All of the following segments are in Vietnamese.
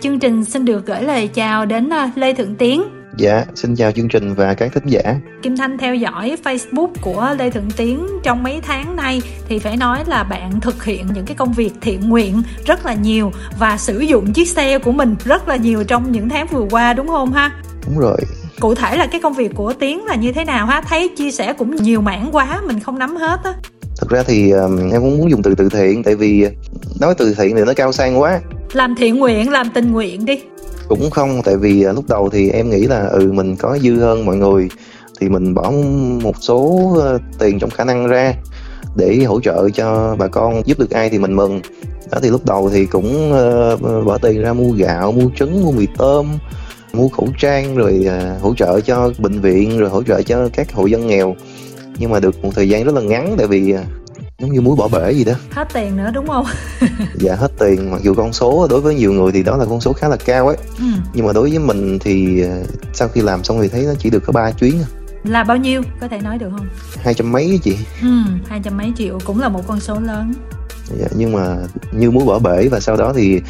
Chương trình xin được gửi lời chào đến à, Lê Thượng Tiến. Dạ, xin chào chương trình và các thính giả. Kim Thanh theo dõi Facebook của Lê Thượng Tiến trong mấy tháng nay thì phải nói là bạn thực hiện những cái công việc thiện nguyện rất là nhiều và sử dụng chiếc xe của mình rất là nhiều trong những tháng vừa qua đúng không ha? Đúng rồi. Cụ thể là cái công việc của Tiến là như thế nào ha? Thấy chia sẻ cũng nhiều mảng quá mình không nắm hết á. Thực ra thì um, em cũng muốn dùng từ từ thiện tại vì nói từ thiện thì nó cao sang quá. Làm thiện nguyện, làm tình nguyện đi. Cũng không tại vì uh, lúc đầu thì em nghĩ là ừ mình có dư hơn mọi người thì mình bỏ một số uh, tiền trong khả năng ra để hỗ trợ cho bà con giúp được ai thì mình mừng. Đó thì lúc đầu thì cũng uh, bỏ tiền ra mua gạo mua trứng mua mì tôm mua khẩu trang rồi uh, hỗ trợ cho bệnh viện rồi hỗ trợ cho các hộ dân nghèo nhưng mà được một thời gian rất là ngắn tại vì uh, giống như muối bỏ bể gì đó. Hết tiền nữa đúng không? Dạ hết tiền. Mặc dù con số đối với nhiều người thì đó là con số khá là cao ấy. Ừ. nhưng mà đối với mình thì ờ, sau khi làm xong thì thấy nó chỉ được có ba chuyến là bao nhiêu? Có thể nói được không? Hai trăm mấy chị. Ừ hai trăm mấy triệu cũng là một con số lớn. Dạ, nhưng mà như muối bỏ bể và sau đó thì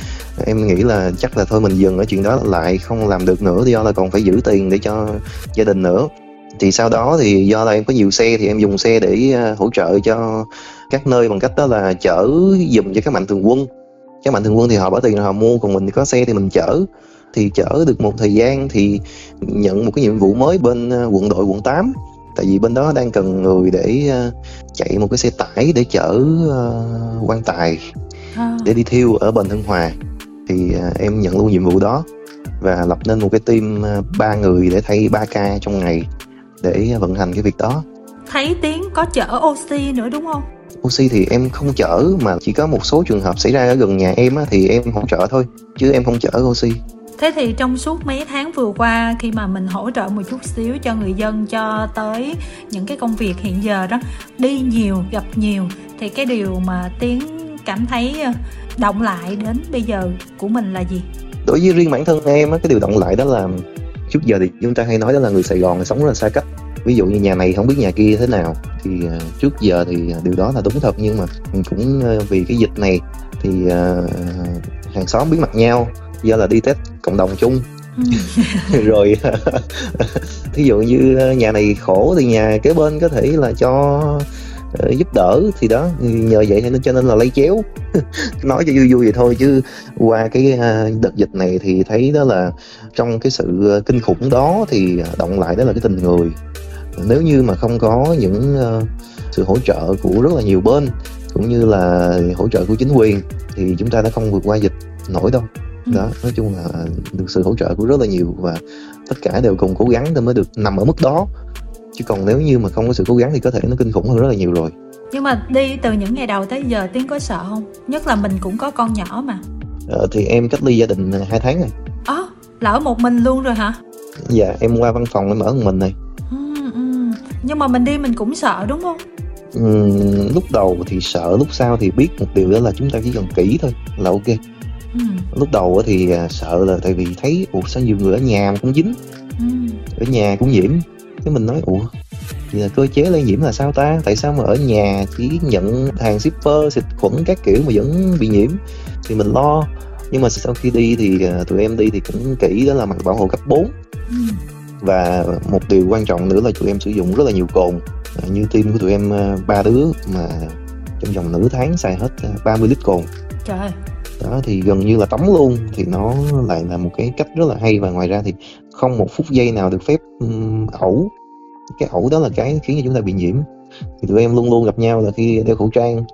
em nghĩ là chắc là thôi mình dừng ở chuyện đó lại không làm được nữa do là còn phải giữ tiền để cho gia đình nữa thì sau đó thì do là em có nhiều xe thì em dùng xe để ờ, hỗ trợ cho các nơi bằng cách đó là chở dùm cho các mạnh thường quân. Các mạnh thường quân thì họ bỏ tiền họ mua còn mình thì có xe thì mình chở. Thì chở được một thời gian thì nhận một cái nhiệm vụ mới bên ờ, quận đội quận 8 tại vì bên đó đang cần người để ờ, chạy một cái xe tải để chở quan tài à. để đi thiêu ở bên Hưng Hòa. Thì em nhận luôn nhiệm vụ đó và lập nên một cái team ba người để thay 3 ca trong ngày để vận hành cái việc đó. Thấy tiếng có chở oxy nữa đúng không? Oxy thì em không chở mà chỉ có một số trường hợp xảy ra ở gần nhà em á, thì em hỗ trợ thôi chứ em không chở oxy. Thế thì trong suốt mấy tháng vừa qua khi mà mình hỗ trợ một chút xíu cho người dân cho tới những cái công việc hiện giờ đó đi nhiều gặp nhiều thì cái điều mà tiến cảm thấy ờ, động lại đến bây giờ của mình là gì? Đối với riêng bản thân em á cái điều động lại đó là trước giờ thì chúng ta hay nói đó là người Sài Gòn sống rất là xa cách ví dụ như nhà này không biết nhà kia thế nào thì uh, trước giờ thì điều đó là đúng thật nhưng mà cũng uh, vì cái dịch này thì uh, hàng xóm biết mặt nhau do là đi test cộng đồng chung. Ừ. rồi thí dụ như nhà này khổ thì nhà kế bên có thể là cho giúp đỡ thì đó nhờ vậy nên cho nên là lây chéo. Nói cho vui vui vậy thôi chứ qua cái đợt dịch này thì thấy đó là trong cái sự kinh khủng đó thì động lại đó là cái tình người nếu như mà không có những uh, sự hỗ trợ của rất là nhiều bên cũng như là hỗ trợ của chính quyền thì chúng ta đã không vượt qua dịch nổi đâu. Ừ. đó nói chung là được sự hỗ trợ của rất là nhiều và tất cả đều cùng cố gắng để mới được nằm ở mức đó. Chứ còn nếu như mà không có sự cố gắng thì có thể nó kinh khủng hơn rất là nhiều rồi. Nhưng mà đi từ những ngày đầu tới giờ tiến có sợ không? Nhất là mình cũng có con nhỏ mà. Ờ, thì em cách ly gia đình hai tháng rồi. Ồ à, là ở một mình luôn rồi hả? Dạ em qua văn phòng em ở một mình này nhưng mà mình đi mình cũng sợ đúng không? Ừ, lúc đầu thì sợ lúc sau thì biết một điều đó là chúng ta chỉ cần kỹ thôi là ok. Ừ. lúc đầu thì à, sợ là tại vì thấy ủa sao nhiều người ở nhà cũng dính ừ. ở nhà cũng nhiễm. Cái mình nói ủa thì là cơ chế lây nhiễm là sao ta? Tại sao mà ở nhà chỉ nhận hàng shipper xịt khuẩn các kiểu mà vẫn bị nhiễm? Thì mình lo. Nhưng mà sau khi đi thì à, tụi em đi thì cũng kỹ đó là mặc bảo hộ cấp 4 ừ và một điều quan trọng nữa là tụi em sử dụng rất là nhiều cồn. À, như team của tụi em à, ba đứa mà trong vòng nửa tháng xài hết 30 à, lít cồn. Trời đó thì gần như là tắm luôn thì nó lại là một cái cách rất là hay. Và ngoài ra thì không một phút giây nào được phép um, ẩu. Cái ẩu đó là cái khiến cho chúng ta bị nhiễm. Thì tụi em luôn luôn gặp nhau là khi đeo khẩu trang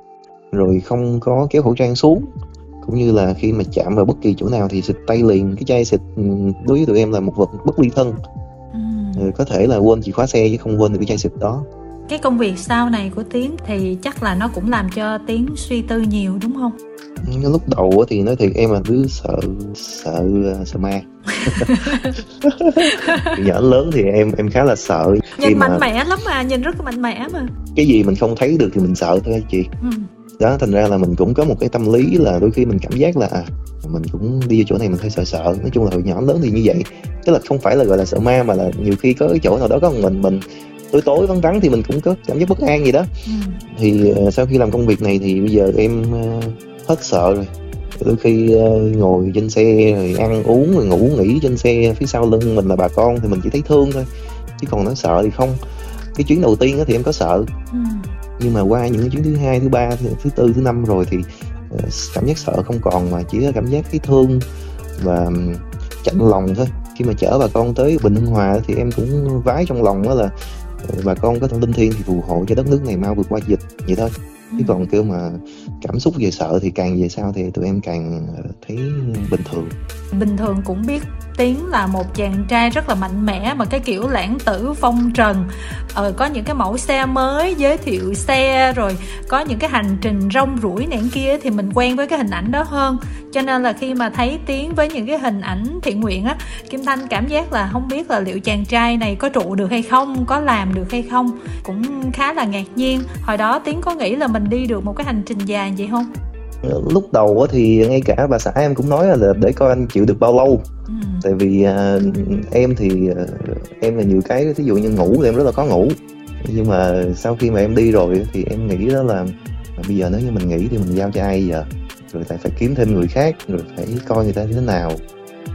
rồi không có kéo khẩu trang xuống. Cũng như là khi mà chạm vào bất kỳ chỗ nào thì xịt tay liền. Cái chai xịt đối với tụi em là một vật bất ly thân ừ, có thể là quên chìa khóa xe chứ không quên được cái chai xịt đó. Cái công việc sau này của tiến thì chắc là nó cũng làm cho tiến suy tư nhiều đúng không? Ừ, lúc đầu thì nói thiệt em là cứ sợ sợ sợ ma. Nhỏ lớn thì em em khá là sợ. Nhìn mạnh mẽ lắm mà nhìn rất là mạnh mẽ mà. Cái gì mình không thấy được thì mình sợ thôi chị. Ừ. đó thành ra là mình cũng có một cái tâm lý là đôi khi mình cảm giác là à, mình cũng đi vào chỗ này mình hơi sợ sợ. Nói chung là hồi nhỏ lớn thì như vậy. Tức là không phải là gọi là sợ ma mà là nhiều khi có cái chỗ nào đó có một mình mình tối tối vắng vắng thì mình cũng có cảm giác bất an gì đó. Ừ. thì uh, sau khi làm công việc này thì bây giờ em uh, hết sợ rồi. Đôi khi uh, ngồi trên xe rồi ăn uống rồi ngủ nghỉ trên xe phía sau lưng mình là bà con thì mình chỉ thấy thương thôi chứ còn nói sợ thì không. Cái chuyến đầu tiên thì em có sợ. Ừ nhưng mà qua những chuyến thứ hai thứ ba thứ, thứ tư thứ năm rồi thì uh, cảm giác sợ không còn mà chỉ là cảm giác cái thương và chạnh lòng thôi. Khi mà chở bà con tới Bình Hưng Hòa thì em cũng vái trong lòng đó là ờ, bà con có thông linh thiên thì phù hộ cho đất nước này mau vượt qua dịch vậy thôi chứ còn kêu mà cảm xúc về sợ thì càng về sau thì tụi em càng ờ, thấy bình thường. Bình thường cũng biết Tiến là một chàng trai rất là mạnh mẽ mà cái kiểu lãng tử phong trần. Ờ, có những cái mẫu xe mới giới thiệu xe rồi có những cái hành trình rong ruổi này kia thì mình quen với cái hình ảnh đó hơn cho nên là khi mà thấy Tiến với những cái hình ảnh thiện nguyện á Kim Thanh cảm giác là không biết là liệu chàng trai này có trụ được hay không có làm được hay không. Cũng khá là ngạc nhiên. Hồi đó Tiến có nghĩ là mình đi được một cái hành trình dài vậy không? Ờ, lúc đầu thì ngay cả bà xã em cũng nói là để coi anh chịu được bao lâu. Ừ. tại vì à, em thì à, em là nhiều cái ví dụ như ngủ thì em rất là khó ngủ. Nhưng mà sau khi mà em đi rồi thì em nghĩ đó là à, bây giờ nếu như mình nghỉ thì mình giao cho ai giờ rồi lại phải kiếm thêm người khác rồi phải coi người ta như thế nào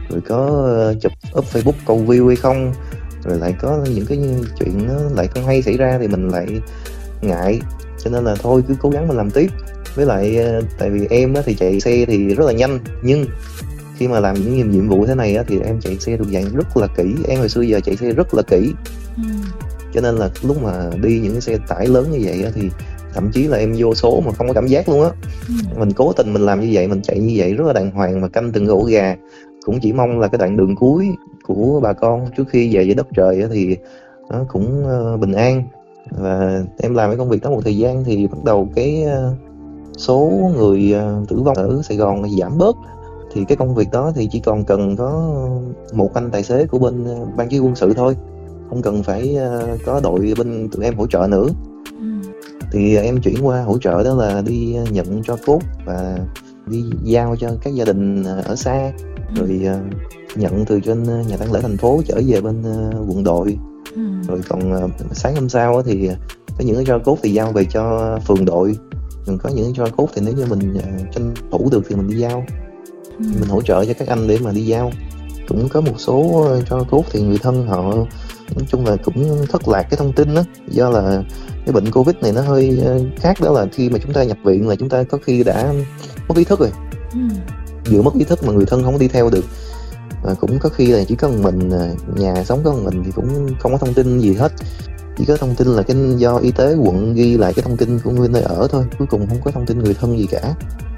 rồi có ờ, chụp up facebook câu view hay không rồi lại có những cái chuyện nó lại không hay xảy ra thì mình lại ngại. Cho nên là thôi cứ cố gắng mình làm tiếp. Với lại ờ, tại vì em thì chạy xe thì rất là nhanh nhưng khi mà làm những nhiệm vụ thế này thì em chạy xe được dạng rất là kỹ. Em hồi xưa giờ chạy xe rất là kỹ. Ừ. cho nên là lúc mà đi những cái xe tải lớn như vậy thì thậm chí là em vô số mà không có cảm giác luôn á. Ừ. mình cố tình mình làm như vậy mình chạy như vậy rất là đàng hoàng mà canh từng ổ gà. Cũng chỉ mong là cái đoạn đường cuối của bà con trước khi về với đất trời thì nó cũng ờ, bình an. Và em làm cái công việc đó một thời gian thì bắt đầu cái ờ, số người ờ, tử vong ở Sài Gòn giảm bớt. Thì cái công việc đó thì chỉ còn cần có một anh tài xế của bên ban chỉ quân sự thôi. Không cần phải có đội bên tụi em hỗ trợ nữa. Thì em chuyển qua hỗ trợ đó là đi nhận cho cốt và đi giao cho các gia đình ờ, ở xa Ừ. rồi ờ, nhận từ trên ờ, nhà tăng lễ thành phố trở về bên quận đội Ừ. rồi còn sáng hôm sau thì có những cái cho cốt thì giao về cho phường đội còn có những cho cốt thì nếu như mình tranh thủ được thì mình đi giao Ừ. mình hỗ trợ cho các anh để mà đi giao cũng có một số ờ, cho cốt thì người thân họ nói chung là cũng thất lạc cái thông tin đó. Do là cái bệnh covid này nó hơi ờ, khác đó là khi mà chúng ta nhập viện là chúng ta có khi đã mất ý thức rồi. Ừ. vừa mất ý thức mà người thân không có đi theo được. Và cũng có khi là chỉ có một mình à, nhà sống có một mình thì cũng không có thông tin gì hết. Chỉ có thông tin là cái do y tế quận ghi lại cái thông tin của người nơi ở thôi cuối cùng không có thông tin người thân gì cả.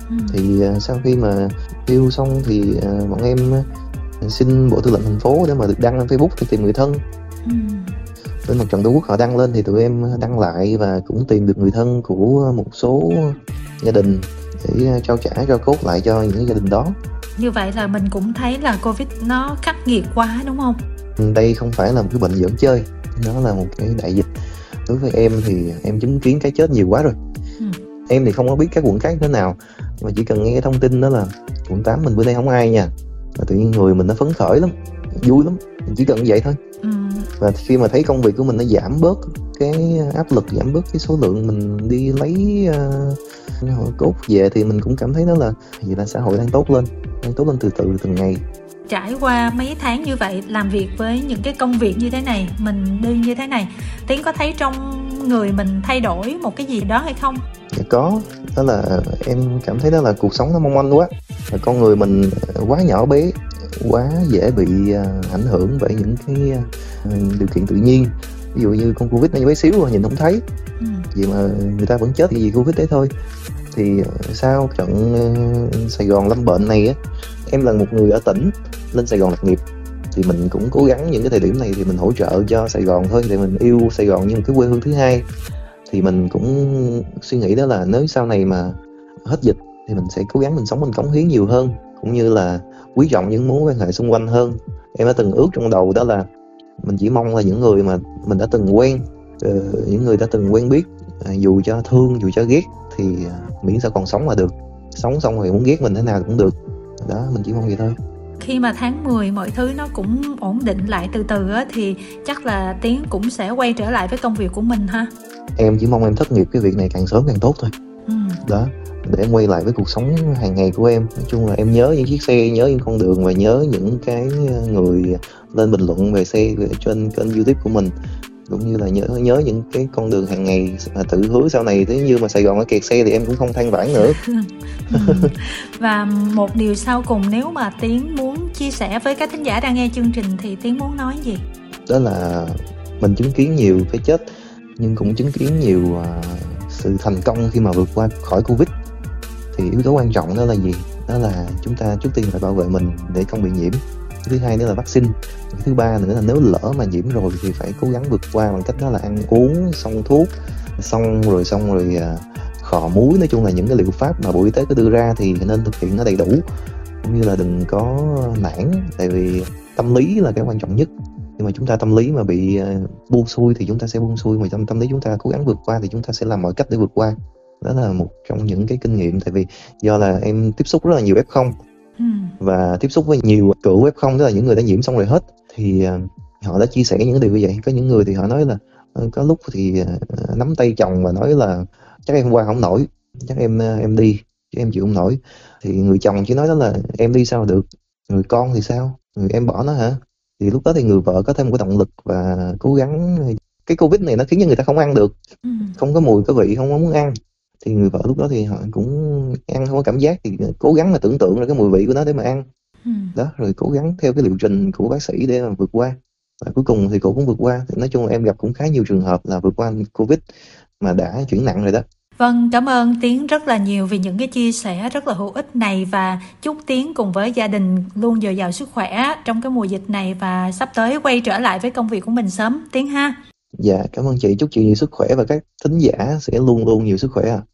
Ừ. thì sau khi mà yêu xong thì bọn em xin bộ tư lệnh thành phố để mà được đăng lên facebook để tìm người thân. Ừ. bên mặt trận tổ quốc họ đăng lên thì tụi em đăng lại và cũng tìm được người thân của một số gia đình để trao trả cho cốt lại cho những gia đình đó. Như vậy là mình cũng thấy là covid nó khắc nghiệt quá đúng không? Đây không phải là một cái bệnh giỡn chơi nó là một cái đại dịch. Đối với em thì em chứng kiến cái chết nhiều quá rồi. Ừ. em thì không có biết các quận khác thế nào mà chỉ cần nghe cái thông tin đó là quận 8 mình bữa nay không ai nha là tự nhiên người mình nó phấn khởi lắm vui lắm chỉ cần như vậy thôi. Ừ. và khi mà thấy công việc của mình nó giảm bớt cái áp lực giảm bớt cái số lượng mình đi lấy uh, cốt về thì mình cũng cảm thấy đó là vậy là xã hội đang tốt lên đang tốt lên từ từ từng ngày. Trải qua mấy tháng như vậy làm việc với những cái công việc như thế này mình đi như thế này tiến có thấy trong người mình thay đổi một cái gì đó hay không? Dạ có, đó là em cảm thấy đó là cuộc sống nó mong manh quá. Và Con người mình quá nhỏ bé, quá dễ bị à, ảnh hưởng bởi những cái à, điều kiện tự nhiên. Ví dụ như con Covid nó bé xíu nhìn không thấy. Ừ. Vậy mà người ta vẫn chết vì Covid đấy thôi. Thì à, sau trận Sài Gòn lâm bệnh này á Em là một người ở tỉnh lên Sài Gòn lập nghiệp. Thì mình cũng cố gắng những cái thời điểm này thì mình hỗ trợ cho Sài Gòn thôi để mình yêu Sài Gòn như một cái quê hương thứ hai. Thì mình cũng suy nghĩ đó là nếu sau này mà hết dịch thì mình sẽ cố gắng mình sống mình cống hiến nhiều hơn cũng như là quý trọng những mối quan hệ xung quanh hơn. Em đã từng ước trong đầu đó là mình chỉ mong là những người mà mình đã từng quen ờ, những người đã từng quen biết à, dù cho thương dù cho ghét thì à, miễn sao còn sống là được. Sống xong rồi muốn ghét mình thế nào cũng được. Đó mình chỉ mong vậy thôi. Khi mà tháng 10 mọi thứ nó cũng ổn định lại từ từ á thì chắc là tiến cũng sẽ quay trở lại với công việc của mình ha? Em chỉ mong em thất nghiệp cái việc này càng sớm càng tốt thôi. Ừ. đó để em quay lại với cuộc sống hàng ngày của em. Nói chung là em nhớ những chiếc xe nhớ những con đường và nhớ những cái người lên bình luận về xe trên kênh youtube của mình. Cũng như là nhớ nhớ những cái con đường hàng ngày mà tự hứa sau này. Nếu như mà Sài Gòn nó kẹt xe thì em cũng không than vãn nữa. Ừ. và một điều sau cùng nếu mà Tiến muốn chia sẻ với các thính giả đang nghe chương trình thì Tiến muốn nói gì? Đó là mình chứng kiến nhiều cái chết nhưng cũng chứng kiến nhiều uh, sự thành công khi mà vượt qua khỏi Covid thì yếu tố quan trọng đó là gì? Đó là chúng ta trước tiên phải bảo vệ mình để không bị nhiễm. Thứ hai nữa là vaccine. Thứ ba nữa là nếu lỡ mà nhiễm rồi thì phải cố gắng vượt qua bằng cách đó là ăn uống, xong thuốc, xong rồi xong rồi à, khò muối. Nói chung là những cái liệu pháp mà bộ y tế có đưa ra thì nên thực hiện nó đầy đủ. Cũng như là đừng có nản, tại vì tâm lý là cái quan trọng nhất. Nhưng mà chúng ta tâm lý mà bị à, buông xuôi thì chúng ta sẽ buông xuôi, mà trong tâm lý chúng ta cố gắng vượt qua thì chúng ta sẽ làm mọi cách để vượt qua đó là một trong những cái kinh nghiệm tại vì do là em tiếp xúc rất là nhiều f0 ừ. và tiếp xúc với nhiều cựu f0 tức là những người đã nhiễm xong rồi hết. Thì uh, họ đã chia sẻ những điều như vậy. Có những người thì họ nói là uh, có lúc thì uh, nắm tay chồng và nói là chắc em qua không nổi chắc em uh, em đi chứ em chịu không nổi. Thì người chồng chỉ nói đó là em đi sao được? Người con thì sao? Người em bỏ nó hả? Thì lúc đó thì người vợ có thêm một cái động lực và cố gắng. Cái covid này nó khiến cho người ta không ăn được. Ừ. không có mùi có vị không có muốn ăn thì người vợ lúc đó thì họ cũng ăn không có cảm giác thì cố gắng mà tưởng tượng ra cái mùi vị của nó để mà ăn ừ. đó rồi cố gắng theo cái liệu trình của bác sĩ để mà vượt qua và cuối cùng thì cô cũng vượt qua thì nói chung là em gặp cũng khá nhiều trường hợp là vượt qua covid mà đã chuyển nặng rồi đó Vâng, cảm ơn Tiến rất là nhiều vì những cái chia sẻ rất là hữu ích này và chúc Tiến cùng với gia đình luôn dồi dào sức khỏe trong cái mùa dịch này và sắp tới quay trở lại với công việc của mình sớm Tiến ha. Dạ, cảm ơn chị, chúc chị nhiều sức khỏe và các thính giả sẽ luôn luôn nhiều sức khỏe ạ. À.